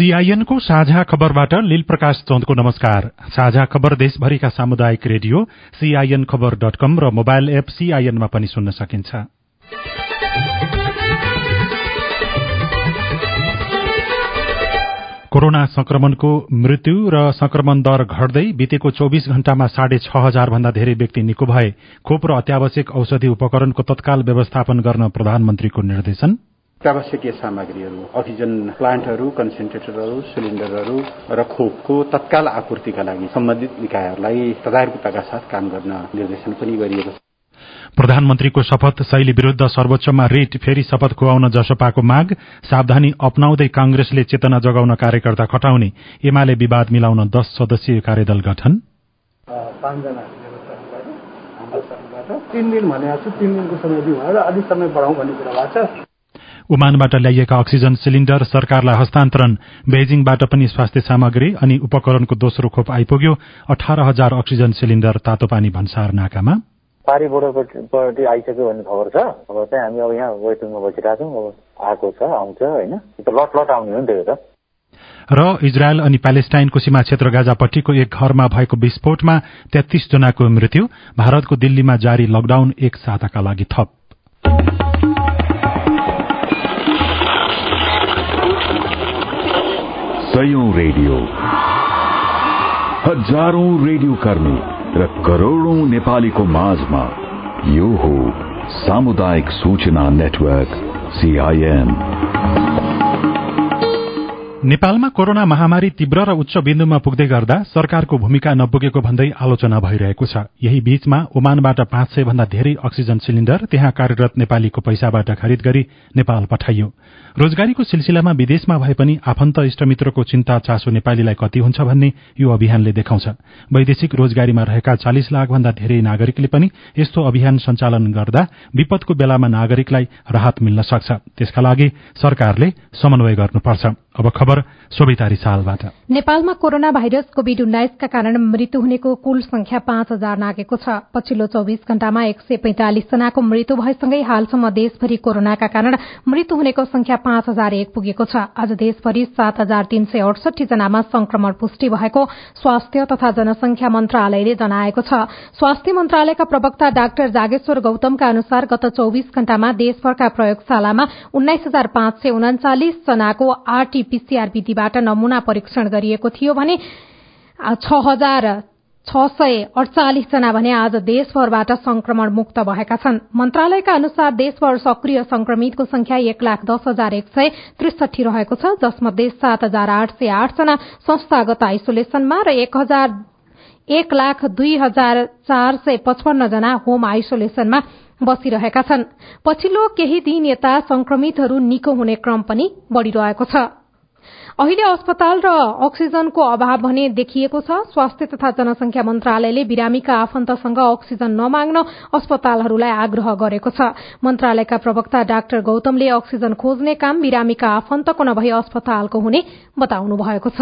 सीआईएनको साझा खबरबाट लील प्रकाश चन्दको नमस्कार। साझा खबर देशभरिका सामुदायिक रेडियो सीआईएन खबर डट कम र मोबाइल एप सीआईएनमा पनि सुन्न सकिन्छ। कोरोना संक्रमणको मृत्यु र संक्रमण दर घट्दै बितेको चौविस घण्टामा साढे छ हजार भन्दा धेरै व्यक्ति निको भए। खोप र अत्यावश्यक औषधि उपकरणको तत्काल व्यवस्थापन गर्न प्रधानमन्त्रीको निर्देशन। अत्यावश्यकीय सामग्रीहरू अक्सिजन प्लान्टहरू कन्सेन्ट्रेटरहरू सिलिण्डरहरू र खोपको तत्काल आपूर्तिका लागि सम्बन्धित निकायहरूलाई तदारुकताका साथ काम गर्न निर्देशन पनि गरिएको छ। प्रधानमन्त्रीको शपथ शैली विरूद्ध सर्वोच्चमा रिट फेरि शपथ खुवाउन जसपाको माग सावधानी अपनाउँदै कांग्रेसले चेतना जगाउन कार्यकर्ता खटाउने एमाले विवाद मिलाउन दश सदस्यीय कार्यदल गठन। तीन दिन भनेको छु तीन दिनको समय दिउँ अलिक समय बढाउँ भन्ने कुरा भएको छ उमानबाट ल्याइएका अक्सिजन सिलिण्डर सरकारलाई हस्तान्तरण बेजिङबाट पनि स्वास्थ्य सामग्री अनि उपकरणको दोस्रो खोप आइपुग्यो। अठार हजार अक्सिजन सिलिण्डर तातोपानी भन्सार नाकामा। पारी बोर्डरपट्टि आइसक्यो भन्ने खबर छ। अब चाहिँ हामी अब यहाँ वेटिङमा बसिरहेको छौँ। अब आएको छ आउँछ होइन। लट लट आउने हो नि त्यो त। र इजरायल अनि प्यालेस्टाइनको सीमा क्षेत्र गाजापट्टिको एक घरमा भएको विस्फोटमा तेत्तीस जनाको मृत्यु। भारतको दिल्लीमा जारी लकडाउन एक साताका लागि थप। सयौं रेडियो हजारौं रेडियो कर्मी र करोड़ौं नेपालीको माझमा यो हो सामुदायिक सूचना नेटवर्क सीआईएन नेपालमा कोरोना महामारी तीव्र र उच्च बिन्दुमा पुग्दै गर्दा सरकारको भूमिका नपुगेको भन्दै आलोचना भइरहेको छ। यही बीचमा ओमानबाट पाँच सय भन्दा धेरै अक्सिजन सिलिण्डर त्यहाँ कार्यरत नेपालीको पैसाबाट खरिद गरी नेपाल पठाइयो। रोजगारीको सिलसिलामा विदेशमा भए पनि आफन्त इष्टमित्रको चिन्ता चासो नेपालीलाई कति हुन्छ भन्ने यो अभियानले देखाउँछ। वैदेशिक रोजगारीमा रहेका चालिस लाख भन्दा धेरै नागरिकले पनि यस्तो अभियान सञ्चालन गर्दा विपदको बेलामा नागरिकलाई राहत मिल्न सक्छ। त्यसका लागि सरकारले समन्वय गर्नुपर्छ। अब खबर सालबाट। नेपालमा कोरोना भाइरस कोविड उन्नाइसका कारण मृत्यु हुनेको कुल संख्या पाँच हजार नागेको छ। पछिल्लो चौविस घण्टामा एक सय पैंतालिस जनाको मृत्यु भएसँगै हालसम्म देशभरि कोरोनाका कारण मृत्यु हुनेको संख्या पाँच हजार एक पुगेको छ। आज देशभरि सात हजार तीन सय अडसठी जनामा संक्रमण पुष्टि भएको स्वास्थ्य तथा जनसंख्या मन्त्रालयले जनाएको छ। स्वास्थ्य मन्त्रालयका प्रवक्ता डाक्टर जागेश्वर गौतमका अनुसार गत चौविस घण्टामा देशभरका प्रयोगशालामा उन्नाइस हजार पाँच सय उनाचालिस जनाको आरटीपीसीआर विधिबाट नमूना परीक्षण गरिएको थियो भने छ हजार छ सय अडचालिस जना भने आज देशभरबाट संक्रमण मुक्त भएका छन्। मन्त्रालयका अनुसार देशभर सक्रिय संक्रमितको संख्या एक लाख दस हजार एक सय त्रिसठी रहेको छ जसमध्ये सात हजार आठ सय आठ जना संस्थागत आइसोलेसनमा र एक हजार एक लाख दुई हजार चार सय पचपन्न जना होम आइसोलेसनमा बसिरहेका छन्। पछिल्लो केही दिन यता संक्रमितहरू निको हुने क्रम पनि बढ़िरहेको छ। अहिले अस्पताल र अक्सिजनको अभाव भने देखिएको छ। स्वास्थ्य तथा जनसंख्या मन्त्रालयले बिरामीका आफन्तसँग अक्सिजन नमाग्न अस्पतालहरूलाई आग्रह गरेको छ। मन्त्रालयका प्रवक्ता डाक्टर गौतमले अक्सिजन खोज्ने काम बिरामीका आफन्तको नभई अस्पतालको हुने बताउनु भएको छ।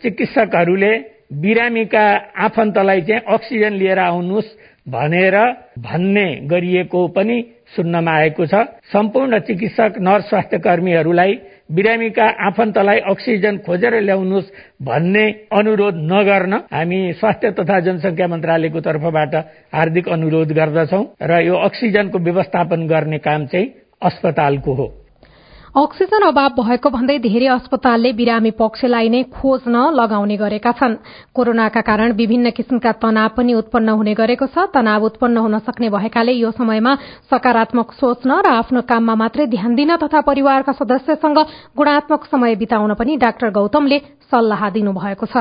चिकित्सकहरूले बिरामीका आफन्तलाई चाहिँ अक्सिजन लिएर आउनुहोस् भनेर भन्ने गरिएको पनि सुन्नमा आएको छ। सम्पूर्ण चिकित्सक नर्स स्वास्थ्य कर्मीहरूलाई बिरामीका आफन्तलाई अक्सिजन खोजेर ल्याउनुहोस् भन्ने अनुरोध नगर्न हामी स्वास्थ्य तथा जनसंख्या मन्त्रालयको तर्फबाट हार्दिक अनुरोध गर्दछौ र यो अक्सिजनको व्यवस्थापन गर्ने काम चाहिँ अस्पतालको हो। अक्सिजन अभाव भएको भन्दै धेरै अस्पतालले बिरामी पक्षलाई नै खोज्न लगाउने गरेका छन्। कोरोनाका कारण विभिन्न किसिमका तनाव पनि उत्पन्न हुने गरेको छ। तनाव उत्पन्न हुन सक्ने भएकाले यो समयमा सकारात्मक सोच्न र आफ्नो काममा मात्रै ध्यान दिन तथा परिवारका सदस्यसँग गुणात्मक समय बिताउन पनि डाक्टर गौतमले सल्लाह दिनुभएको छ।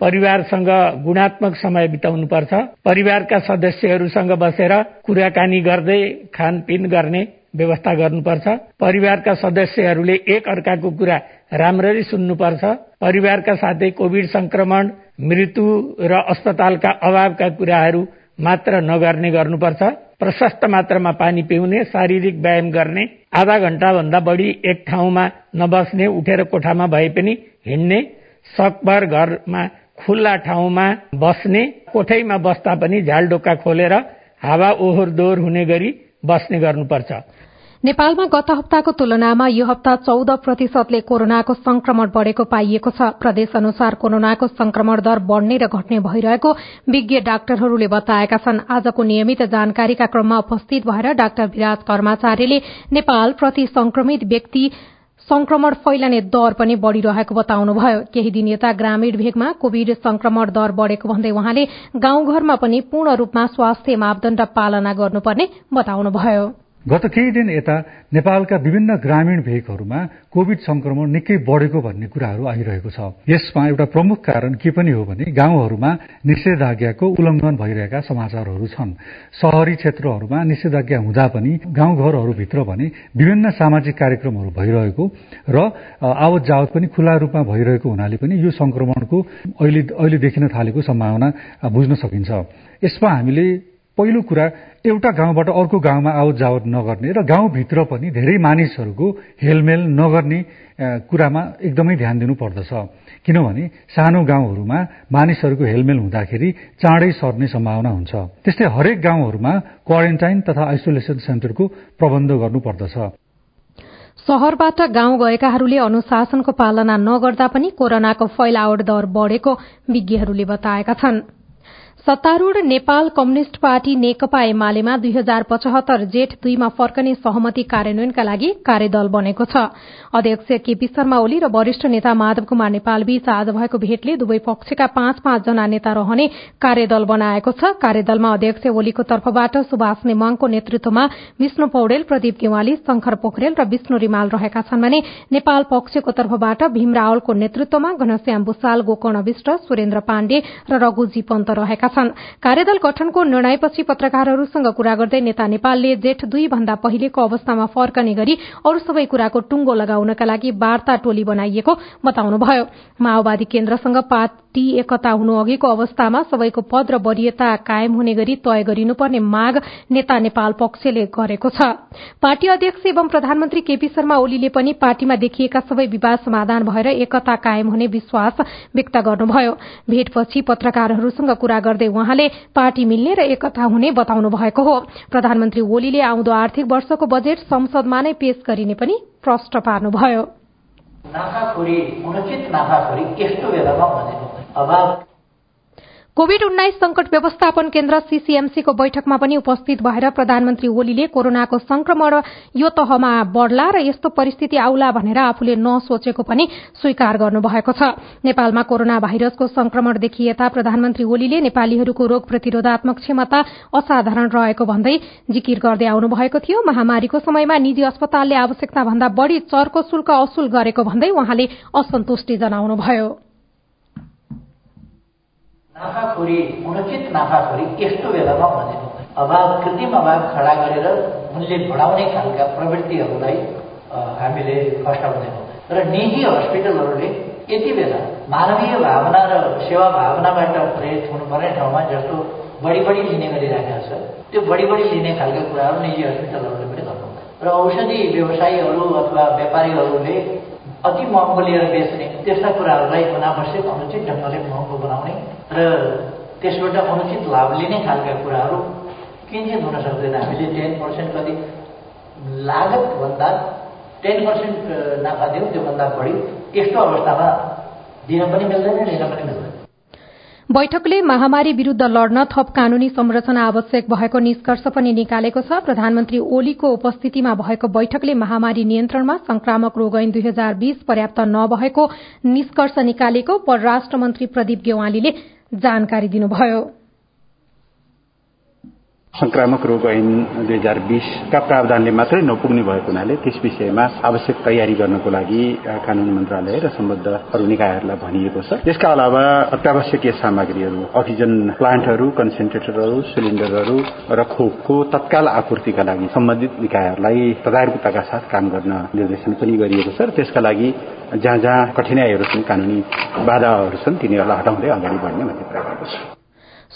परिवारसँग गुणात्मक समय बिताउनुपर्छ परिवारका सदस्यहरूसँग बसेर कुराकानी गर्दै खानपिन गर्ने व्यवस्था गर्नुपर्छ। परिवारका सदस्यहरूले एक अर्काको कुरा राम्ररी सुन्नुपर्छ। परिवारका साथै कोविड संक्रमण मृत्यु र अस्पतालका अभावका कुराहरू मात्र नगर्ने गर्नुपर्छ। प्रशस्त मात्रामा पानी पिउने शारीरिक व्यायाम गर्ने आधा घण्टा भन्दा बढी एक ठाउँमा नबस्ने उठेर कोठामा भए पनि हिँड्ने सकभर घरमा खुल्ला ठाउँमा बस्ने कोठैमा बस्दा पनि झ्यालडोका खोलेर हावा ओहोर दोहोर हुने गरी बस्ने गर्नुपर्छ। नेपालमा गत हप्ताको तुलनामा यो हप्ता चौध प्रतिशतले कोरोनाको संक्रमण बढ़ेको पाइएको छ। प्रदेश अनुसार कोरोनाको संक्रमण दर बढ़ने र घट्ने भइरहेको विज्ञ डाक्टरहरूले बताएका छन्। आजको नियमित जानकारीका क्रममा उपस्थित भएर डाक्टर विराज कर्माचार्यले नेपाल प्रति संक्रमित व्यक्ति संक्रमण फैलने दर पनि बढ़िरहेको बताउनुभयो। केही दिन यता ग्रामीण भेगमा कोविड संक्रमण दर बढ़ेको भन्दै उहाँले गाउँघरमा पनि पूर्ण रूपमा स्वास्थ्य मापदण्ड पालना गर्नुपर्ने बताउनुभयो। गत केही दिन यता नेपालका विभिन्न ग्रामीण भेगहरूमा कोविड संक्रमण निकै बढ़ेको भन्ने कुराहरू आइरहेको छ। यसमा एउटा प्रमुख कारण के पनि हो भने गाउँहरूमा निषेधाज्ञाको उल्लंघन भइरहेका समाचारहरू छन्। शहरी क्षेत्रहरूमा निषेधाज्ञा हुँदा पनि गाउँघरहरूभित्र भने विभिन्न सामाजिक कार्यक्रमहरू भइरहेको र आवत जावत पनि खुल्ला रूपमा भइरहेको हुनाले पनि यो संक्रमणको अहिले अहिले देखिन थालेको सम्भावना बुझ्न सकिन्छ। यसमा हामीले पहिलो कुरा एउटा गाउँबाट अर्को गाउँमा आवत जावत नगर्ने र गाउँभित्र पनि धेरै मानिसहरूको हेलमेल नगर्ने कुरामा एकदमै ध्यान दिनु पर्दछ। किनभने सानो गाउँहरूमा मानिसहरूको हेलमेल हुँदाखेरि चाँडै सर्ने सम्भावना हुन्छ। त्यस्तै हरेक गाउँहरूमा क्वारेन्टाइन तथा आइसोलेसन सेन्टरको प्रबन्ध गर्नुपर्दछ शहरबाट गाउँ गएकाहरूले अनुशासनको पालना नगर्दा पनि कोरोनाको फैलावट दर बढ़ेको विज्ञहरूले बताएका छन्। सत्तारूढ़ नेपाल कम्युनिष्ट पार्टी नेकपा एमालेमा दुई हजार पचहत्तर जेठ दुईमा फर्कने सहमति कार्यान्वयनका लागि कार्यदल बनेको छ। अध्यक्ष केपी शर्मा ओली र वरिष्ठ नेता माधव कुमार नेपाल बीच आज भएको भेटले दुवै पक्षका पाँच पाँच जना नेता रहने कार्यदल बनाएको छ। कार्यदलमा अध्यक्ष ओलीको तर्फबाट सुभाष नेमाङको नेतृत्वमा विष्णु पौडेल प्रदीप गेवाली शंकर पोखरेल र विष्णु रिमाल रहेका छन् भने नेपाल पक्षको तर्फबाट भीम रावलको नेतृत्वमा घनश्याम भूषाल गोकर्ण विष्ट सुरेन्द्र पाण्डे र रघुजी पन्त रहेका छन्। कार्यदल गठनको निर्णयपछि पत्रकारहरूसँग कुरा गर्दै नेता नेपालले जेठ दुई भन्दा पहिलेको अवस्थामा फर्कने गरी अरू सबै कुराको टुंगो लगाउनका लागि वार्ता टोली बनाइएको बताउनुभयो। माओवादी केन्द्रसँग पार्टी एकता हुनु अघिको अवस्थामा सबैको पद र वरियता कायम हुने गरी तय गरिनुपर्ने माग नेता नेपाल पक्षले गरेको छ। पार्टी अध्यक्ष एवं प्रधानमन्त्री केपी शर्मा ओलीले पनि पार्टीमा देखिएका सबै विवाद समाधान भएर एकता कायम हुने विश्वास व्यक्त गर्नुभयो। भेटपछि पत्रकारहरूसँग कुरा गर्दै गर्दै उहाँले पार्टी मिल्ने र एकता हुने बताउनु भएको हो। प्रधानमन्त्री ओलीले आउँदो आर्थिक वर्षको बजेट संसदमा नै पेश गरिने पनि प्रश्न पार्नुभयो। कोविड उन्नाइस संकट व्यवस्थापन केन्द्र सीसीएमसीको बैठकमा पनि उपस्थित भएर प्रधानमन्त्री ओलीले कोरोनाको संक्रमण यो तहमा बढ़ला र यस्तो परिस्थिति आउला भनेर आफूले नसोचेको पनि स्वीकार गर्नुभएको छ। नेपालमा कोरोना भाइरसको संक्रमण देखिएता प्रधानमन्त्री ओलीले नेपालीहरूको रोग प्रतिरोधात्मक क्षमता असाधारण रहेको भन्दै जिकिर गर्दै आउनु भएको थियो। महामारीको समयमा निजी अस्पतालले आवश्यकता भन्दा बढ़ी चरको शुल्क असुल गरेको भन्दै उहाँले असन्तुष्टि जनाउनुभयो। नाफाखोरी अनुचित नाफाखोरी यस्तो बेलामा भनेको अभाव कृत्रिम अभाव खडा गरेर मूल्य बढाउने खालका प्रवृत्तिहरूलाई हामीले फस्टाउने हो र निजी हस्पिटलहरूले यति बेला मानवीय भावना र सेवा भावनाबाट प्रेरित हुनुपर्ने ठाउँमा जस्तो बढी बढी लिने गरिरहेका छ त्यो बढी बढी लिने खालका कुराहरू निजी हस्पिटलहरूले पनि गर्नु र औषधि व्यवसायीहरू अथवा व्यापारीहरूले अति महँगो लिएर बेच्ने त्यस्ता कुराहरूलाई अनावश्यक अनुचित ढङ्गले महँगो बनाउने र त्यसबाट अनुचित लाभ लिने खालका कुराहरू किन्चित हुन सक्दैन। हामीले टेन पर्सेन्ट कति लागतभन्दा टेन पर्सेन्ट नाफा दिउँ त्योभन्दा बढी यस्तो अवस्थामा दिन पनि मिल्दैन लिन पनि मिल्दैन। बैठकले महामारी विरूद्ध लड्न थप कानूनी संरचना आवश्यक भएको निष्कर्ष पनि निकालेको छ। प्रधानमन्त्री ओलीको उपस्थितिमा भएको बैठकले महामारी नियन्त्रणमा संक्रामक रोग ऐन दुई हजार बीस पर्याप्त नभएको निष्कर्ष निकालेको परराष्ट्र मन्त्री प्रदीप गेवालीले जानकारी दिनुभयो। संक्रामक रोग ऐन दुई हजार बिसका प्रावधानले मात्रै नपुग्ने भएको हुनाले त्यस विषयमा आवश्यक तयारी गर्नको लागि कानून मन्त्रालय र सम्बद्ध अरू निकायहरूलाई भनिएको छ। यसका अलावा अत्यावश्यकीय सामग्रीहरू अक्सिजन प्लान्टहरू कन्सेन्ट्रेटरहरू सिलिण्डरहरू र खोपको तत्काल आपूर्तिका लागि सम्बन्धित निकायहरूलाई तदारुकताका साथ काम गर्न निर्देशन पनि गरिएको छ र त्यसका लागि जहाँ जहाँ कठिनाईहरू छन् कानूनी बाधाहरू छन् तिनीहरूलाई हटाउँदै अगाडि बढ्ने भन्ने कुरा छ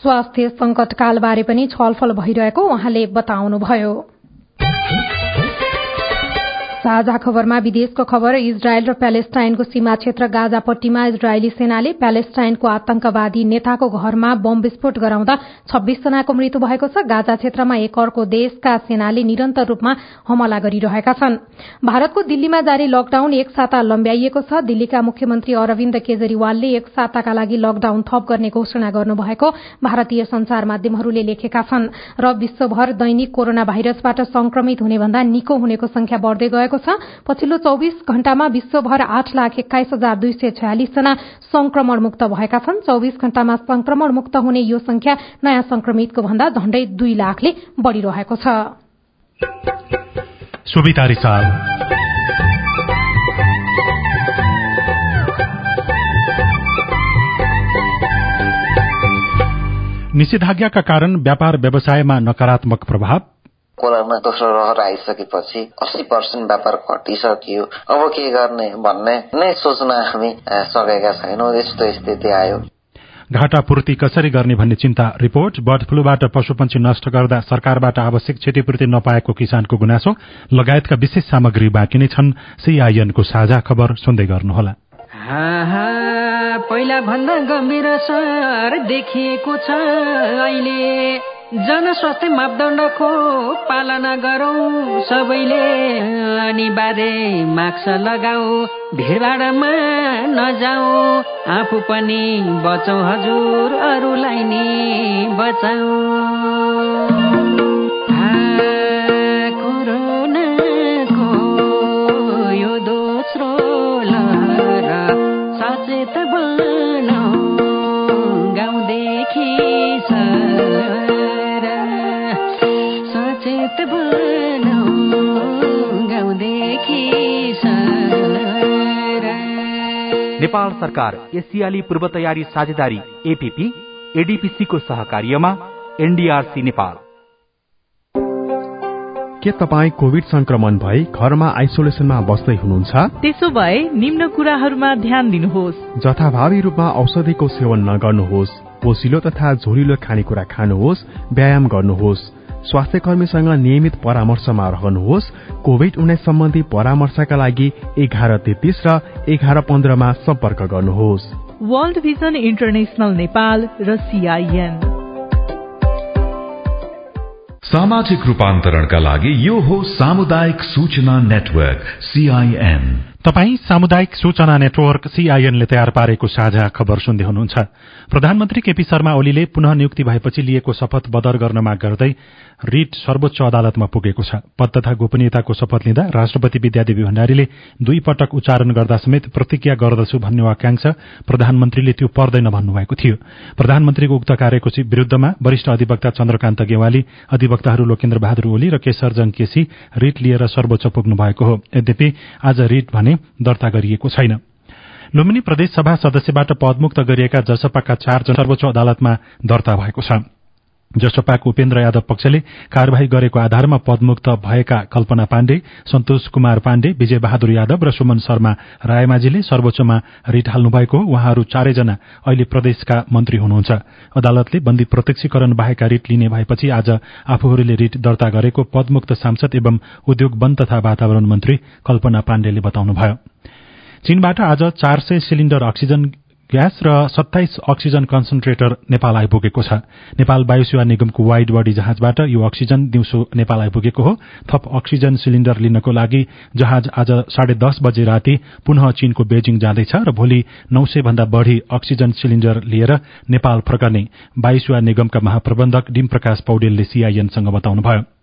स्वास्थ्य संकटकालबारे पनि छलफल भइरहेको उहाँले बताउनुभयो। साझा खबरमा विदेशको खबर इजरायल र प्यालेस्टाइनको सीमा क्षेत्र गाजापट्टीमा इजरायली सेनाले प्यालेस्टाइनको आतंकवादी नेताको घरमा बम विस्फोट गराउँदा छब्बीस जनाको मृत्यु भएको छ। गाजा क्षेत्रमा एक अर्को देशका सेनाले निरन्तर रूपमा हमला गरिरहेका छन्। भारतको दिल्लीमा जारी लकडाउन एक साता लम्ब्याइएको छ। दिल्लीका मुख्यमन्त्री अरविन्द केजरीवालले एक साताका लागि लकडाउन थप गर्ने घोषणा गर्नुभएको भारतीय संचार माध्यमहरूले लेखेका छन्। र विश्वभर दैनिक कोरोना भाइरसबाट संक्रमित हुने भन्दा निको हुनेको संख्या बढ़दै गएको छ। पछिल्लो चौविस घण्टामा विश्वभर आठ लाख एक्काइस हजार दुई सय छयालिस जना संक्रमण मुक्त भएका छन्। चौविस घण्टामा संक्रमण मुक्त हुने यो संख्या नयाँ संक्रमितको भन्दा झण्डै दुई लाखले बढ़िरहेको छ। निषेधाज्ञाका कारण व्यापार व्यवसायमा नकारात्मक प्रभाव। कोरोना दोस्रो रहर आइसकेपछि अस्सी पर्सेन्ट व्यापार घटिसक्यो। अब के गर्ने भन्ने नै सोच्न हामी सकेका छैनौँ। यस्तो स्थिति आयो। घाटा पूर्ति कसरी गर्ने भन्ने चिन्ता रिपोर्ट बर्ड फ्लूबाट पशुपन्छी नष्ट गर्दा सरकारबाट आवश्यक क्षतिपूर्ति नपाएको किसानको गुनासो लगायतका विशेष सामग्री बाँकी नै छन् सीआईएनको साझा खबर सुन्दै गर्नुहोला। पहिला भन्दा गम्भीर सर देखिएको छ अहिले। जनस्वास्थ्य मापदण्डको पालना गरौँ। सबैले अनिवार्य मास्क लगाऊ भिडभाडमा नजाऊ। आफू पनि बचाउ हजुर अरूलाई नि बचाऊ। यो दोस्रो लहर सचेत बनाऊ। गाउँदेखि नेपाल सरकार एसियाली पूर्व तयारी साझेदारी एपीपी एडीपीसीको सहकार्यमा एनडीआरसी नेपाल। के तपाईँ कोविड संक्रमण भई घरमा आइसोलेसनमा बस्दै हुनुहुन्छ? त्यसो भए निम्न कुराहरूमा ध्यान दिनुहोस्। जथाभावी रूपमा औषधिको सेवन नगर्नुहोस्। पोसिलो तथा झोलिलो खानेकुरा खानुहोस्। व्यायाम गर्नुहोस्। स्वास्थ्य कर्मीसँग नियमित परामर्शमा रहनुहोस् कोविड उन्नाइस सम्बन्धी परामर्शका लागि एघार तेत्तीस र एघार पन्ध्रमा सम्पर्क गर्नुहोस्। वर्ल्ड भिजन इन्टरनेशनल नेपाल र सीआईएन सामाजिक रूपान्तरणका लागि यो हो सामुदायिक सूचना नेटवर्क सीआईएन तपाई सामुदायिक सूचना नेटवर्क सीआईएनले तयार पारेको साझा खबर सुन्दै हुनुहुन्छ। प्रधानमन्त्री केपी शर्मा ओलीले पुनः नियुक्ति भएपछि लिएको शपथ बदर गर्न माग गर्दै रिट सर्वोच्च अदालतमा पुगेको छ। पद तथा गोपनीयताको शपथ लिँदा राष्ट्रपति विद्यादेवी भण्डारीले दुई पटक उच्चारण गर्दा समेत प्रतिज्ञा गर्दछु भन्ने वाक्यांश प्रधानमन्त्रीले त्यो पर्दैन भन्नुभएको थियो। प्रधानमन्त्रीको उक्त कार्यको विरूद्धमा वरिष्ठ अधिवक्ता चन्द्रकान्त गेवाली अधिवक्ताहरू लोकेन्द्र बहादुर ओली र केशरजङ केसी रिट लिएर सर्वोच्च पुग्नु भएको हो। यद्यपि आज रिट भने दर्ता गरिएको छैन। लुम्बिनी प्रदेशसभा सदस्यबाट पदमुक्त गरिएका जसपाका चार सर्वोच्च अदालतमा दर्ता भएको छ। जसपाको उपेन्द्र यादव पक्षले कार्यवाही गरेको आधारमा पदमुक्त भएका कल्पना पाण्डे सन्तोष कुमार पाण्डे विजय बहादुर यादव र सुमन शर्मा रायमाझीले सर्वोच्चमा रिट हाल्नु भएको हो उहाँहरू चारैजना अहिले प्रदेशका मन्त्री हुनुहुन्छ। अदालतले बन्दी प्रत्यक्षीकरण बाहेका रिट लिने भएपछि आज आफूहरूले रिट दर्ता गरेको पदमुक्त सांसद एवं उद्योग वन तथा वातावरण मन्त्री कल्पना पाण्डेले बताउनुभयो। चीनबाट आज चार सय सिलिण्डर अक्सिजन ग्यास र सत्ताइस अक्सिजन कन्सन्ट्रेटर नेपाल आइपुगेको छ। नेपाल वायुसेवा निगमको वाइड बडी जहाजबाट यो अक्सिजन दिउँसो नेपाल आइपुगेको हो। थप अक्सिजन सिलिण्डर लिनको लागि जहाज आज साढे दस बजे राति पुनः चीनको बेजिङ जाँदैछ र भोलि नौ सय भन्दा बढ़ी अक्सिजन सिलिण्डर लिएर नेपाल फर्कने वायुसेवा निगमका महाप्रबन्धक डिम प्रकाश पौडेलले सीआईएनसँग बताउनुभयो।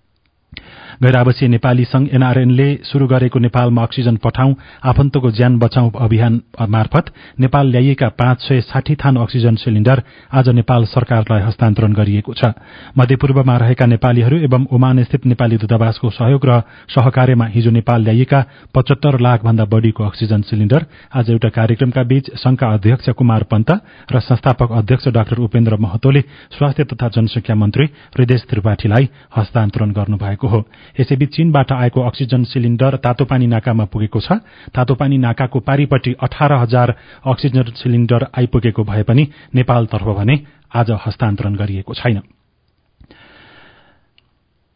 गैर आवासीय नेपाली संघ एनआरएनले शुरू गरेको नेपालमा अक्सिजन पठाउ आफन्तको ज्यान बचाउ अभियान मार्फत नेपाल ल्याइएका पाँच सय साठी थान अक्सिजन सिलिण्डर आज नेपाल सरकारलाई हस्तान्तरण गरिएको छ। मध्यपूर्वमा रहेका नेपालीहरू एवं ओमान स्थित नेपाली दूतावासको सहयोग र सहकार्यमा हिजो नेपाल ल्याइएका पचहत्तर लाख भन्दा बढ़ीको अक्सिजन सिलिण्डर आज एउटा कार्यक्रमका बीच संघका अध्यक्ष कुमार पन्त र संस्थापक अध्यक्ष डाक्टर उपेन्द्र महतोले स्वास्थ्य तथा जनसंख्या मन्त्री हृदेश त्रिपाठीलाई हस्तान्तरण गर्नुभएको हो। यसैबीच चीनबाट आएको अक्सिजन सिलिण्डर तातोपानी नाकामा पुगेको छ। तातोपानी नाकाको पारीपट्टि अठार हजार अक्सिजन सिलिण्डर आइपुगेको भए पनि नेपालतर्फ भने आज हस्तान्तरण गरिएको छैन।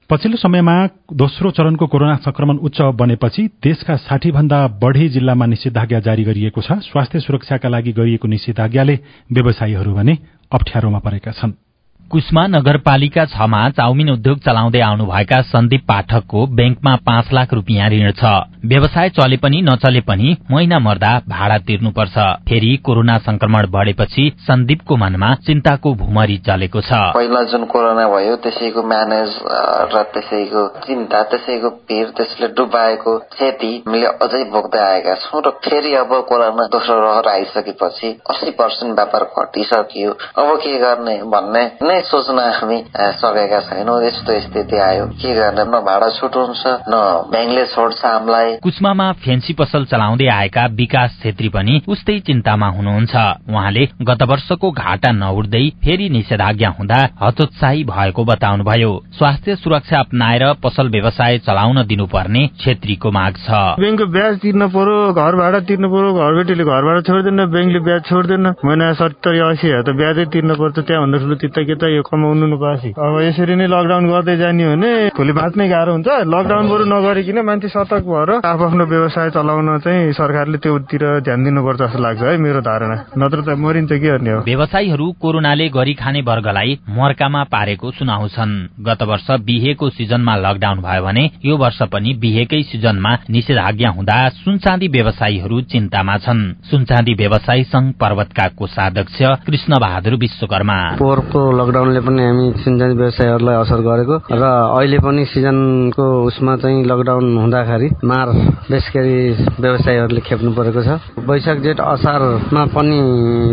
पछिल्लो समयमा दोस्रो चरणको कोरोना संक्रमण उच्च बनेपछि देशका साठी भन्दा बढ़ी जिल्लामा निषेधाज्ञा जारी गरिएको छ। स्वास्थ्य सुरक्षाका लागि गरिएको निषेधाज्ञाले व्यवसायीहरू भने अप्ठ्यारोमा परेका छन्। कुष्मा नगरपालिका छमा चाउमिन उद्योग चलाउँदै आउनुभएका सन्दीप पाठकको ब्याङ्कमा पाँच लाख रूपियाँ ऋण छ। व्यवसाय चले पनि नचले पनि महिना मर्दा भाडा तिर्नुपर्छ। फेरि कोरोना संक्रमण बढ़ेपछि सन्दीपको मनमा चिन्ताको भूमरी चलेको छ। पहिला जुन कोरोना भयो त्यसैको म्यानेज र त्यसैको चिन्ता त्यसैको भिड त्यसले डुबाएको क्षति हामीले अझै भोग्दै आएका छौँ र फेरि अब कोरोना दोस्रो रहर आइसकेपछि अस्सी पर्सेन्ट व्यापार घटिसकियो। अब के गर्ने भन्ने नै सोच्न हामी सकेका छैनौँ। यस्तो स्थिति आयो। के गर्ने? न भाडा छुट हुन्छ न ब्याङ्कले छोड्छ हामीलाई। कुष्मामा फेन्सी पसल चलाउँदै आएका विकास छेत्री पनि उस्तै चिन्तामा हुनुहुन्छ। उहाँले गत वर्षको घाटा नउठ्दै फेरि निषेधाज्ञा हुँदा हतोत्साही भएको बताउनुभयो। स्वास्थ्य सुरक्षा अप्नाएर पसल व्यवसाय चलाउन दिनुपर्ने छेत्रीको माग छ। ब्याङ्कको ब्याज तिर्न पर्यो घर भाडा तिर्नु पर्यो घरबेटीले घर भाडा छोड्दैन ब्याङ्कले ब्याज छोड्दैन। महिना सत्तरी असी हजार त ब्याजै तिर्नु पर्छ त्यहाँभन्दा ठुलो के त यो कमाउनु नपासी अब यसरी नै लकडाउन गर्दै जाने हो भने भोलि बाँच्नै गाह्रो हुन्छ। लकडाउन बरु नगरिकन मान्छे सतर्क भएर आफ्नो व्यवसाय चलाउन चाहिँ सरकारले त्योतिर ध्यान दिनुपर्छ जस्तो लाग्छ है मेरो धारणा। नत्र त मरिन्छ के गर्ने हो? व्यवसायीहरू कोरोनाले गरी खाने वर्गलाई मर्कामा पारेको सुनाउँछन्। गत वर्ष बिहेको सिजनमा लकडाउन भयो भने यो वर्ष पनि बिहेकै सिजनमा निषेधाज्ञा हुँदा सुनचाँदी व्यवसायीहरू चिन्तामा छन्। सुनचाँदी व्यवसायी संघ पर्वतका कोषाध्यक्ष कृष्ण बहादुर विश्वकर्मा। पोहोरको लकडाउनले पनि हामी सिन्जानी व्यवसायहरूलाई असर गरेको र अहिले पनि सिजनको उसमा चाहिँ लकडाउन हुँदाखेरि मार बेस व्यवसायीहरूले खेप्नु परेको छ। वैशाख जेठ असारमा पनि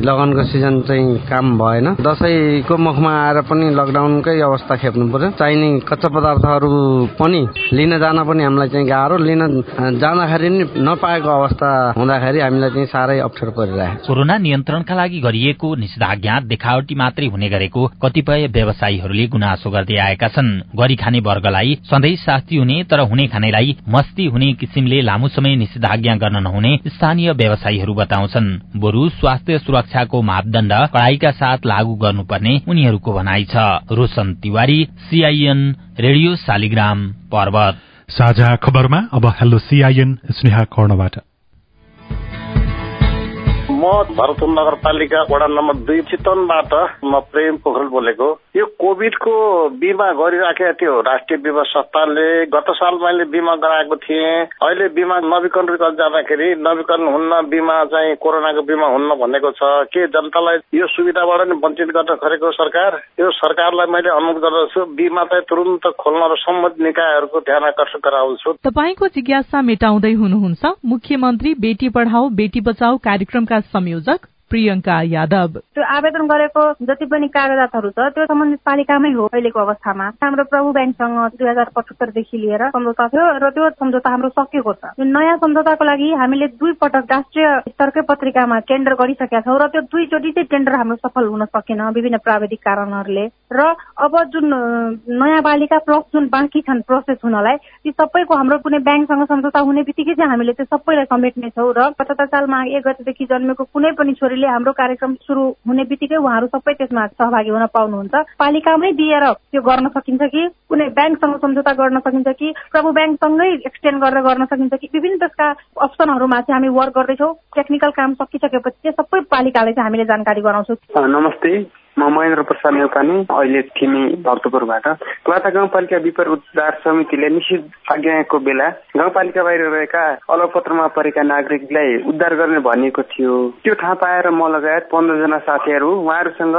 लगनको सिजन चाहिँ काम भएन। दसैँको मुखमा आएर पनि लकडाउनकै अवस्था खेप्नु पर्यो। चाहिने कच्चा पदार्थहरू पनि लिन जान पनि हामीलाई चाहिँ गाह्रो। लिन जाँदाखेरि नपाएको अवस्था हुँदाखेरि हामीलाई चाहिँ साह्रै अप्ठ्यारो परिरहेको कोरोना नियन्त्रणका लागि गरिएको निषेधाज्ञा देखावटी मात्रै हुने गरेको कतिपय व्यवसायीहरूले गुनासो गर्दै आएका छन्। गरी खाने वर्गलाई सधैँ शास्ति हुने तर हुने खानेलाई मस्ती हुने किसिमले लामो समय निषेधाज्ञा गर्न नहुने स्थानीय व्यवसायीहरू बताउँछन्। बरु स्वास्थ्य सुरक्षाको मापदण्ड कड़ाईका साथ लागू गर्नुपर्ने उनीहरूको भनाइ छ। Roshan Tiwari CIN radio Shaligram Parbat. साझा खबरमा अब हेलो सीआईएन स्नेहा कर्णबाट। म भरतपुर नगरपालिका वडा नम्बर दुई चितवनबाट म प्रेम पोखरेल बोलेको। यो कोभिडको बिमा गरिराखेका थियो। राष्ट्रिय बिमा संस्थानले गत साल मैले बिमा गराएको थिएँ। अहिले बिमा नवीकरण जाँदाखेरि नवीकरण हुन्न बिमा चाहिँ कोरोनाको बिमा हुन्न भनेको छ। के जनतालाई यो सुविधाबाट नै वञ्चित गर्न खोजेको सरकार? यो सरकारलाई मैले अनुरोध गर्दछु बिमा चाहिँ तुरन्त खोल्न र सम्बन्धित निकायहरूको ध्यान आकर्षण गराउँछु। तपाईँको जिज्ञासा मेटाउँदै हुनुहुन्छ। मुख्यमन्त्री बेटी पढाओ बेटी बचाओ कार्यक्रमका for music. प्रियंका यादव। त्यो आवेदन गरेको जति पनि कागजातहरू छ त्यो सम्बन्धित पालिकामै हो अहिलेको अवस्थामा। हाम्रो प्रभु ब्याङ्कसँग दुई हजार पचहत्तरदेखि लिएर सम्झौता थियो र त्यो सम्झौता हाम्रो सकिएको छ। नयाँ सम्झौताको लागि हामीले दुई पटक राष्ट्रिय स्तरकै पत्रिकामा टेन्डर गरिसकेका छौँ र त्यो दुईचोटि चाहिँ टेन्डर हाम्रो सफल हुन सकेन विभिन्न प्राविधिक कारणहरूले। र अब जुन नयाँ बालिका प्लस जुन बाँकी छन् प्रोसेस हुनलाई ती सबैको हाम्रो कुनै ब्याङ्कसँग सम्झौता हुने बित्तिकै चाहिँ हामीले त्यो सबैलाई समेट्नेछौँ र पचहत्तर सालमा एक गतेदेखि जन्मेको कुनै पनि छोरी छोरीले हाम्रो कार्यक्रम सुरु हुने बित्तिकै उहाँहरू सबै त्यसमा सहभागी हुन पाउनुहुन्छ। पालिकामै दिएर त्यो गर्न सकिन्छ कि कुनै ब्याङ्कसँग सम्झौता गर्न सकिन्छ कि प्रभु ब्याङ्कसँगै एक्सटेन्ड गरेर गर्न सकिन्छ कि विभिन्न त्यसका अप्सनहरूमा चाहिँ हामी वर्क गर्दैछौँ। टेक्निकल काम सकिसकेपछि चाहिँ सबै पालिकालाई चाहिँ हामीले जानकारी गराउँछौँ। नमस्ते। म महेन्द्र प्रसाद नेउपाने अहिले थिमी भक्तपुरबाट। क्लाता गाउँपालिका विपर उद्धार समितिले निश्चित आज्ञाको बेला गाउँपालिका बाहिर रहेका अलपत्रमा परेका नागरिकलाई उद्धार गर्ने भनिएको थियो। त्यो थाहा पाएर म लगायत पन्ध्रजना साथीहरू उहाँहरूसँग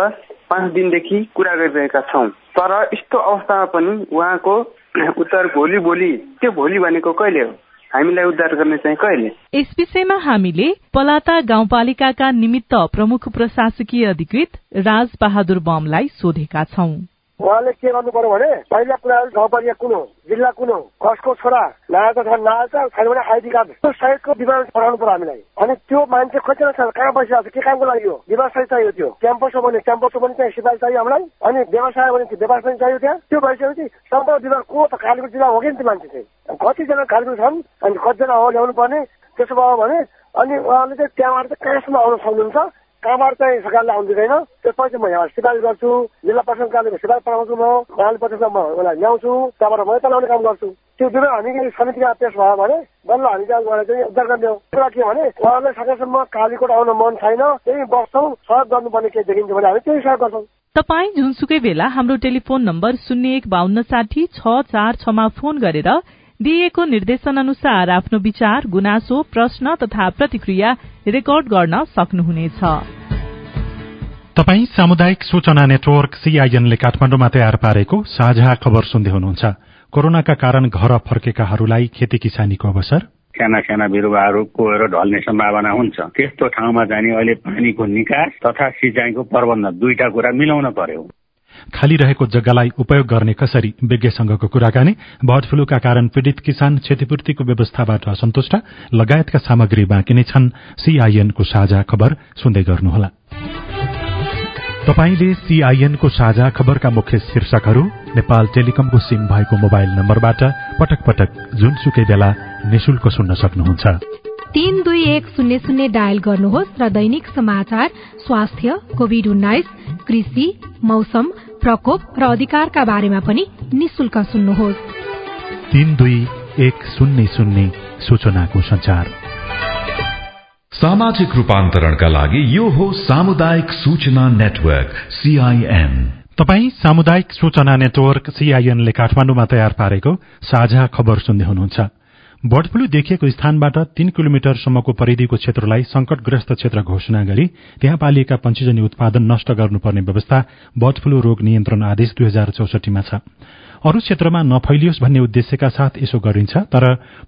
पाँच दिनदेखि कुरा गरिरहेका छौँ। तर यस्तो अवस्थामा पनि उहाँको उत्तर भोलि भोलि त्यो भोलि भनेको कहिले हो? हामीलाई उद्धार गर्ने चाहिँ कहिले? यस विषयमा हामीले पलाता गाउँपालिकाका निमित्त प्रमुख प्रशासकीय अधिकृत राज बहादुर बमलाई सोधेका छौं। उहाँले के गर्नु पर्यो भने पहिला कुरा गाउँपालिका कुन हो जिल्ला कुन हो कसको छोरा नआएको छ नआएको छैन भने आइडी कार्ड। त्यो सहितको विवरण पठाउनु पर्यो हामीलाई। अनि त्यो मान्छे कतिजना छ कहाँ बसिरहेको छ के कामको लागि हो? व्यवसाय चाहियो त्यो। क्याम्पस हो भने क्याम्पसको पनि चाहिँ सिपाही चाहियो हामीलाई। अनि व्यवसाय भने व्यवसाय पनि चाहियो त्यहाँ। त्यो भइसकेपछि सम्पर्क विभाग को त कालीगुडी जिल्ला हो कि त्यो मान्छे चाहिँ? कतिजना कालीगुडी छन् अनि कतिजना हो ल्याउनु पर्ने त्यसो भयो भने अनि उहाँले चाहिँ त्यहाँबाट चाहिँ कहाँसम्म आउन सक्नुहुन्छ। कहाँबाट चाहिँ सरकारले आउनु त्यसपछि म यहाँ सिफारिस गर्छु जिल्ला प्रशासन कार्यालयको सिफारिस पठाउँछु म उहाँले प्रशासन म उसलाई ल्याउँछु त्यहाँबाट म चलाउने काम गर्छु। त्यो दुवै हामी समितिमा पेश भयो भने बल्ल हामी चाहिँ उहाँलाई चाहिँ उद्धार गर्ने हो। कुरा के भने उहाँलाई सकेसम्म कालीकोट आउन मन छैन त्यही बस्छौँ सहयोग गर्नुपर्ने केही देखिन्छ भने हामी त्यही सहयोग गर्छौँ। तपाई जुनसुकै बेला हाम्रो टेलिफोन नम्बर शून्य एक बान्न साठी छ चार छमा फोन गरेर दिइएको निर्देशन अनुसार आफ्नो विचार गुनासो प्रश्न तथा प्रतिक्रिया रेकर्ड गर्न सक्नुहुनेछ। तपाई सामुदायिक सूचना नेटवर्क सीआईएनले काठमाडौँमा तयार पारेको साझा खबर सुन्दै हुनुहुन्छ। कोरोनाका कारण घर फर्केकाहरूलाई खेती किसानीको अवसर। साना साना बिरुवाहरू कोएर ढल्ने सम्भावना हुन्छ। त्यस्तो ठाउँमा जाने अहिले पानीको निकास तथा सिँचाइको प्रबन्ध दुईटा कुरा मिलाउन पर्यो। खाली रहेको जग्गालाई उपयोग गर्ने कसरी विज्ञसँगको कुराकानी बर्ड फ्लूका कारण पीड़ित किसान क्षतिपूर्तिको व्यवस्थाबाट असन्तुष्ट लगायतका सामग्री बाँकी नै छन् सीआईएनको साझा खबर सुन्दै गर्नुहोला। तपाईँले सीआईएनको साझा खबरका मुख्य शीर्षकहरू नेपाल टेलिकमको सिम भएको मोबाइल नम्बरबाट पटक पटक जुनसुकै बेला निशुल्क सुन्न सक्नुहुन्छ। तीन दुई एक शून्य शून्य डायल गर्नुहोस् र दैनिक समाचार स्वास्थ्य कोविड उन्नाइस कृषि मौसम प्रकोप र अधिकारका बारेमा पनि निशुल्क सुन्नुहोस्। तीन दुई एक शून्य शून्य सूचनाको संचार सामाजिक रूपान्तरणका लागि यो हो सामुदायिक सूचना नेटवर्क सीआईएन तपाई सामुदायिक सूचना नेटवर्क सीआईएनले काठमाडौँमा तयार पारेको साझा खबर सुन्दै हुनुहुन्छ। बर्ड फ्लू देखिएको स्थानबाट तीन किलोमिटरसम्मको परिधिको क्षेत्रलाई संकटग्रस्त क्षेत्र घोषणा गरी त्यहाँ पालिएका पंचीजन्य उत्पादन नष्ट गर्नुपर्ने व्यवस्था बर्ड फ्लू रोग नियन्त्रण आदेश दुई हजार चौसठीमा छ। अरू क्षेत्रमा नफैलियोस् भन्ने उद्देश्यका साथ यसो गरिन्छ तर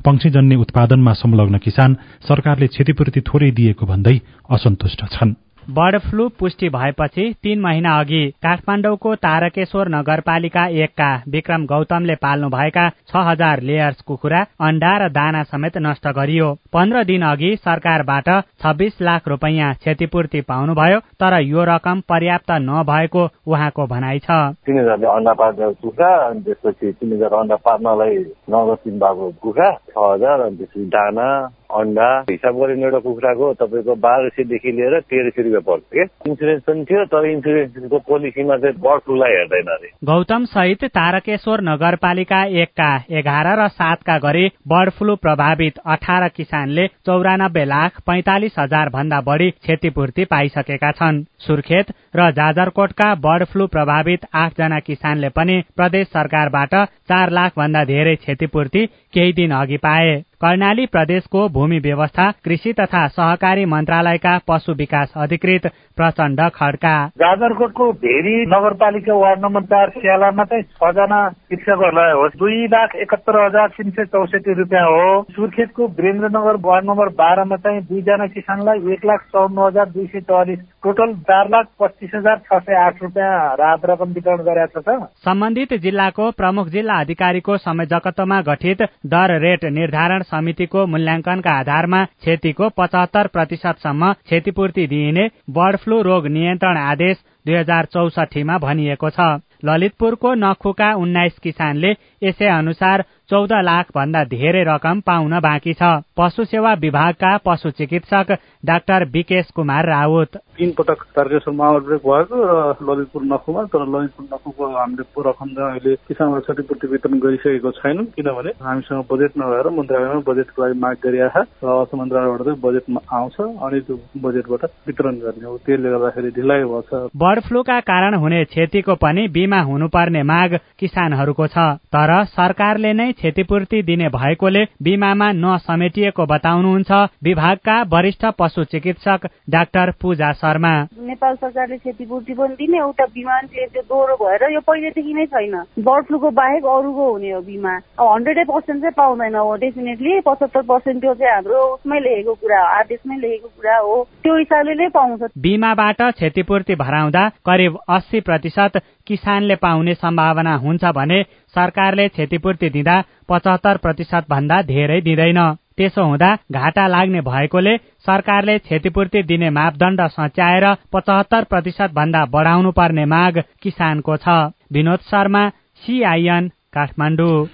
पंक्षीजन्य उत्पादनमा संलग्न किसान सरकारले क्षतिपूर्ति थोरै दिएको भन्दै असन्तुष्ट छन्। बर्ड फ्लू पुष्टि भएपछि तीन महिना अघि काठमाडौँको तारकेश्वर नगरपालिका एकका विक्रम गौतमले पाल्नु भएका छ हजार लेयर्स कुखुरा अण्डा र दाना समेत नष्ट गरियो। पन्ध्र दिन अघि सरकारबाट छब्बीस लाख रुपियाँ क्षतिपूर्ति पाउनुभयो तर यो रकम पर्याप्त नभएको उहाँको भनाइ छ। तिन हजारले कुखुरा अनि त्यसपछि हजार अन्डा पार्नलाई भएको कुखुरा छ हजार त्यसपछि दाना अन्डा हिसाब गरिने एउटा कुखुराको तपाईँको बाह्र सयदेखि लिएर तेह्र सय रुपियाँ पर्छ क्या इन्सुरेन्स पनि थियो तर इन्सुरेन्सको पोलिसीमा चाहिँ बर्ड फ्लूलाई हेर्दैन अरे। गौतम सहित तारकेश्वर नगरपालिका एकका एघार र सातका गरी बर्ड फ्लू प्रभावित अठार किसानले चौरानब्बे लाख पैंतालिस हजार भन्दा बढी क्षतिपूर्ति पाइसकेका छन्। सुर्खेत र जाजरकोटका बर्ड फ्लू प्रभावित आठजना किसानले पनि प्रदेश सरकारबाट चार लाख भन्दा धेरै क्षतिपूर्ति केही दिन अघि पाए। कर्णाली प्रदेशको भूमि व्यवस्था कृषि तथा सहकारी मन्त्रालयका पशु विकास अधिकृत प्रचण्ड खड्का। जाजरकोटको भेरी नगरपालिका वार्ड नम्बर चार स्यालामा चाहिँ छजना कृषकहरूलाई हो दुई लाख एकहत्तर हजार तिन सय चौसठी रुपियाँ हो। सुर्खेतको वीरेन्द्रनगर वार्ड नम्बर बाह्रमा चाहिँ दुईजना किसानलाई एक लाख चौन्न हजार दुई सय चौवालिस टोटल चार लाख पच्चिस हजार छ सय आठ रुपियाँ राहत रकम वितरण गरेको छ सम्बन्धित जिल्लाको प्रमुख जिल्ला अधिकारीको संयोजकत्वमा गठित दर रेट निर्धारण समितिको मूल्याङ्कनका आधारमा क्षतिको पचहत्तर प्रतिशतसम्म क्षतिपूर्ति दिइने बर्ड फ्लू रोग नियन्त्रण आदेश दुई हजार चौसठीमा भनिएको छ। ललितपुरको नखुका उन्नाइस किसानले यसै अनुसार चौध लाख भन्दा धेरै रकम पाउन बाँकी छ। पशु सेवा विभागका पशु चिकित्सक डाक्टर विकेश कुमार राउत। तीन पटक तारकेश्वरमा आउटब्रेक भएको र ललितपुर नखुमा तर ललितपुर नखुको हामीले रकम चाहिँ अहिले किसानलाई क्षतिपूर्ति वितरण गरिसकेको छैनौँ किनभने हामीसँग बजेट नभएर मन्त्रालयमा बजेटको लागि माग गरिरहेको छ र अर्थ मन्त्रालयबाट चाहिँ बजेटमा आउँछ अनि त्यो बजेटबाट वितरण गर्ने हो। त्यसले गर्दाखेरि ढिलाइ भएको छ। बर्ड फ्लूका कारण हुने क्षतिको पनि बिमा हुनुपर्ने माग किसानहरूको छ। तर सरकारले नै क्षतिपूर्ति दिने भएकोले बिमामा नसमेटिएको बताउनुहुन्छ विभागका वरिष्ठ पशु चिकित्सक डाक्टर पूजा शर्मा। नेपाल सरकारले क्षतिपूर्ति पनि दिने एउटा बिमा त्यो दोहोरो भएर यो पहिलेदेखि नै छैन। बर्ड फ्लूको बाहेक अरूको हुने हो बिमा। अब हन्ड्रेड पर्सेन्ट चाहिँ पाउँदैन हो डेफिनेटली पचहत्तर पर्सेन्ट त्यो चाहिँ हाम्रो उसमै लेखेको कुरा हो आदेशमै लेखेको कुरा हो। त्यो हिसाबले नै पाउँछ। बिमाबाट क्षतिपूर्ति भराउँदा करिब अस्सी प्रतिशत किसानले पाउने सम्भावना हुन्छ भने सरकारले क्षतिपूर्ति दिँदा पचहत्तर प्रतिशत भन्दा धेरै दिँदैन। त्यसो हुँदा घाटा लाग्ने भएकोले सरकारले क्षतिपूर्ति दिने मापदण्ड सच्याएर पचहत्तर प्रतिशत भन्दा बढाउनु पर्ने माग किसानको छ। विनोद शर्मा सिआइएन काठमाडौँ।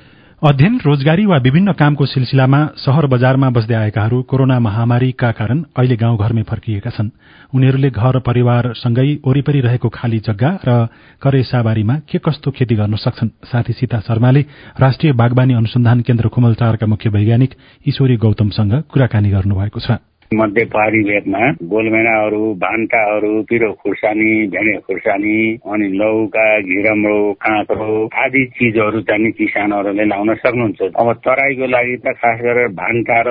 अध्ययन रोजगारी वा विभिन्न कामको सिलसिलामा शहर बजारमा बस्दै आएकाहरू कोरोना महामारीका कारण अहिले गाउँघरमै फर्किएका छन्। उनीहरूले घर परिवारसँगै वरिपरि रहेको खाली जग्गा र करेसाबारीमा के कस्तो खेती गर्न सक्छन्। साथी सीता शर्माले राष्ट्रिय बागवानी अनुसन्धान केन्द्र खुमलटारका मुख्य वैज्ञानिक ईश्वरी गौतमसँग कुराकानी गर्नुभएको छ। मध्य पहाडी भेगमा गोलमेनाहरू भान्टाहरू पिरो खुर्सानी भेडे खुर्सानी अनि लौका घिरम्रो काँक्रो आदि चिजहरू चाहिँ किसानहरूले लाउन सक्नुहुन्छ। अब तराईको लागि त खास गरेर भान्टा र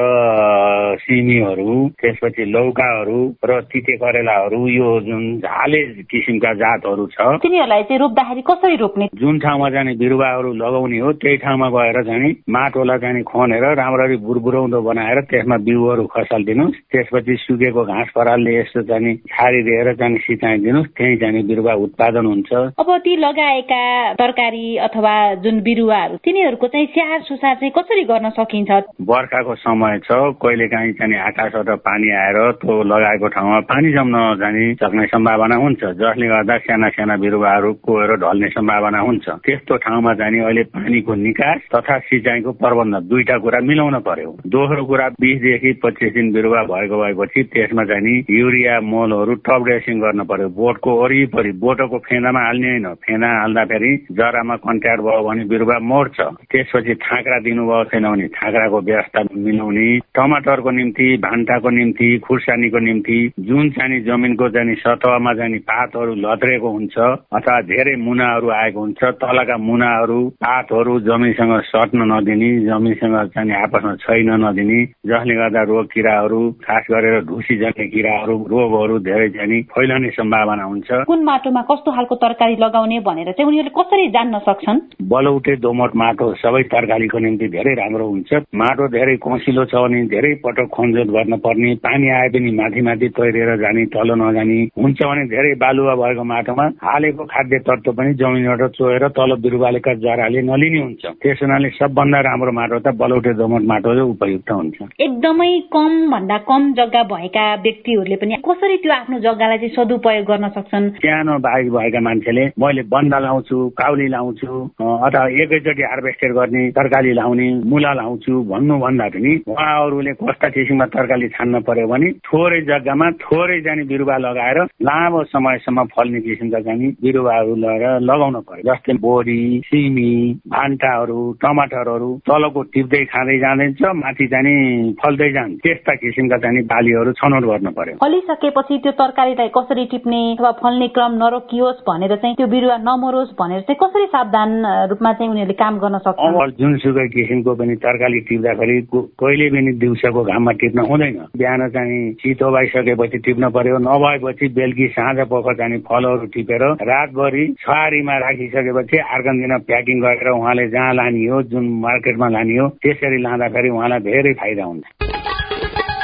सिमीहरू त्यसपछि लौकाहरू र तिते करेलाहरू यो जुन झाले किसिमका जातहरू छ। तिनीहरूलाई चाहिँ रोप्दाखेरि कसरी रोप्ने? जुन ठाउँमा जाने बिरुवाहरू लगाउने हो त्यही ठाउँमा गएर चाहिँ माटोलाई चाहिँ खनेर राम्ररी बुरबुराउँदो बनाएर त्यसमा बिउहरू खसालिदिनुहोस्। त्यसपछि सुकेको घाँस परालले यस्तो चाहिँ छाडिदिएर चाहिँ सिकाइदिनुहोस् त्यही चाहिँ बिरुवा उत्पादन हुन्छ। अब ती लगाएका तरकारी अथवा जुन बिरुवाहरू तिनीहरूको चाहिँ स्याहार सुसार चाहिँ कसरी गर्न सकिन्छ? बर्खाको समय छ कहिले काहीँ चाहिँ आकाशबाट पानी आएर त्यो लगाएको ठाउँमा पानी जम्न जाने सक्ने सम्भावना हुन्छ। जसले गर्दा साना साना बिरुवाहरू कोएर ढल्ने सम्भावना हुन्छ। त्यस्तो ठाउँमा जाने अहिले पानीको निकास तथा सिँचाइको प्रबन्ध दुईटा कुरा मिलाउन पर्यो। दोस्रो कुरा बिसदेखि पच्चिस दिन बिरुवा भएको भएपछि त्यसमा चाहिँ नि युरिया मलहरू टप ड्रेसिङ गर्नु पर्यो। बोटको वरिपरि बोटोको फेनामा हाल्ने होइन। फेना हाल्दाखेरि जरामा कन्ट्याक्ट भयो भने बिरुवा मर्छ। त्यसपछि थाक्रा दिनुभएको छैन भने थाक्राको व्यवस्था मिलाउने। टमाटरको निम्ति भान्टाको निम्ति खुर्सानीको निम्ति जुन चाहिँ जमिनको चाहिँ सतहमा जाने पातहरू लत्रेको हुन्छ अथवा धेरै मुनाहरू आएको हुन्छ तलका मुनाहरू पातहरू जमिनसँग सट्न नदिने जमिनसँग चाहिँ आपसमा छैन नदिने जसले गर्दा रोग किराहरू खास गरेर ढुसी जाने किराहरू रोगहरू धेरै जाने फैलने सम्भावना हुन्छ। कुन माटोमा कस्तो खालको तरकारी लगाउने भनेर चाहिँ उनीहरूले कसरी जान्न सक्छन्? बलौटे दोमट माटो सबै तरकारीको निम्ति धेरै राम्रो हुन्छ। माटो धेरै कसिलो छ भने धेरै पटक खनजोत गर्न पर्ने पानी आए पनि माथि माथि तैरेर जाने तल नजाने हुन्छ भने धेरै बालुवा भएको माटोमा हालेको खाद्य तत्व पनि जमिनबाट चोएर तल बिरुवाले जराले नलिने हुन्छ। त्यस हुनाले सबभन्दा राम्रो माटो त बलौटे दोमट माटो उपयुक्त हुन्छ। एकदमै कम भन्दा कम जग्गा भएका व्यक्तिहरूले पनि कसरी त्यो आफ्नो जग्गालाई चाहिँ सदुपयोग गर्न सक्छन्? सानो बाहेक भएका मान्छेले मैले बन्दा लाउँछु काउली लाउँछु अथवा एकैचोटि हार्भेस्टर गर्ने तरकारी लाउने मुला लाउँछु भन्नु भन्दा पनि उहाँहरूले कस्ता किसिममा तरकारी छान्न पर्यो भने थोरै जग्गामा थोरै जाने बिरुवा लगाएर लामो समयसम्म फल्ने किसिमका जाने बिरुवाहरू लगाएर लगाउन पर्यो। जस्तै बोडी सिमी भान्टाहरू टमाटरहरू तलको टिप्दै खाँदै जाँदैछ माथि जाने फल्दै जान्छ। त्यस्ता किसिमका चाहिँ बालीहरू छनौट गर्नु पर्यो। फलिसकेपछि त्यो तरकारीलाई कसरी टिप्ने अथवा फल्ने क्रम नरोकियोस् भनेर चाहिँ त्यो बिरुवा नमरोस् भनेर चाहिँ कसरी सावधान रूपमा चाहिँ उनीहरूले काम गर्न सक्छ जुनसुकै किसिमको पनि तरकारी टिप्दाखेरि कहिले पनि दिउँसोको घाममा टिप्न हुँदैन। बिहान चाहिँ चितो भइसकेपछि टिप्न पर्यो नभएपछि बेलुकी साँझ पख चाहिँ फलहरू टिपेर रातभरि छहारीमा राखिसकेपछि अर्को दिन प्याकिङ गरेर उहाँले जहाँ लाने हो जुन मार्केटमा लाने हो त्यसरी लाँदाखेरि उहाँलाई धेरै फाइदा हुन्छ।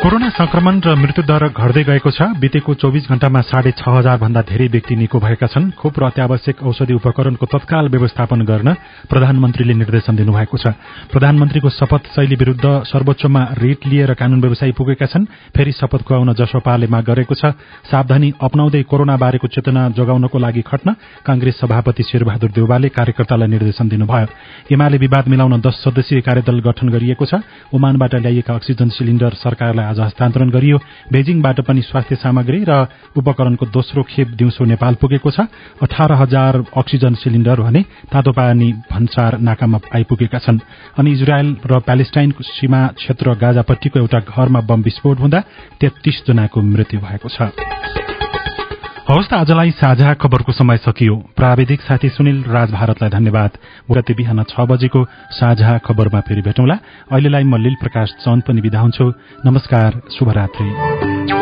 कोरोना संक्रमण र मृत्युदर घट्दै गएको छ। बितेको चौविस घण्टामा साढे छ हजार भन्दा धेरै व्यक्ति निको भएका छन्। खोप र अत्यावश्यक औषधि उपकरणको तत्काल व्यवस्थापन गर्न प्रधानमन्त्रीले निर्देशन दिनुभएको छ। प्रधानमन्त्रीको शपथ शैली विरूद्ध सर्वोच्चमा रिट लिएर कानून व्यवसायी पुगेका छन्। फेरि शपथ खुवाउन जसोपाले माग गरेको छ। सावधानी अप्नाउँदै कोरोना बारेको चेतना जोगाउनको लागि खट्न कांग्रेस सभापति शेरबहादुर देउवाले कार्यकर्तालाई निर्देशन दिनुभयो। एमाले विवाद मिलाउन दश सदस्यीय कार्यदल गठन गरिएको छ। ओमानबाट ल्याइएका अक्सिजन सिलिण्डर सरकारलाई आज हस्तान्तरण गरियो। बेजिङबाट पनि स्वास्थ्य सामग्री र उपकरणको दोस्रो खेप दिउँसो नेपाल पुगेको छ। अठार हजार अक्सिजन सिलिण्डर भने तातो पानी भन्सार नाकामा आइपुगेका छन्। अनि इजरायल र प्यालेस्टाइनको सीमा क्षेत्र गाजापट्टिको एउटा घरमा बम विस्फोट हुँदा तेत्तीस जनाको मृत्यु भएको छ। हवस् त आजलाई साझा खबरको समय सकियो। प्राविधिक साथी सुनिल राज भारतलाई धन्यवाद। गते बिहान छ बजेको साझा खबरमा फेरि भेटौँला। अहिलेलाई म लील प्रकाश चन्द पनि विदा हुन्छु। नमस्कार शुभरात्री।